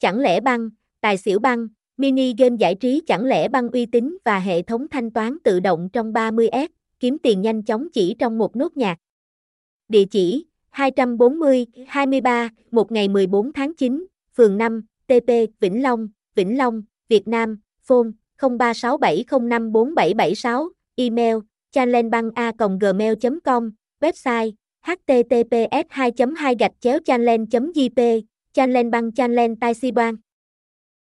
chẳng lẽ băng, tài xỉu băng, mini game giải trí chẳng lẽ băng uy tín và hệ thống thanh toán tự động trong 30S, kiếm tiền nhanh chóng chỉ trong một nốt nhạc. Địa chỉ 240, 23, một ngày 14 tháng 9, phường 5, TP, Vĩnh Long, Vĩnh Long, Việt Nam, phone 0367054776, email chanlenbanga gmail com website https 2 2 gạch chéo chanlen jp chanlen băng chanlen tai si bang.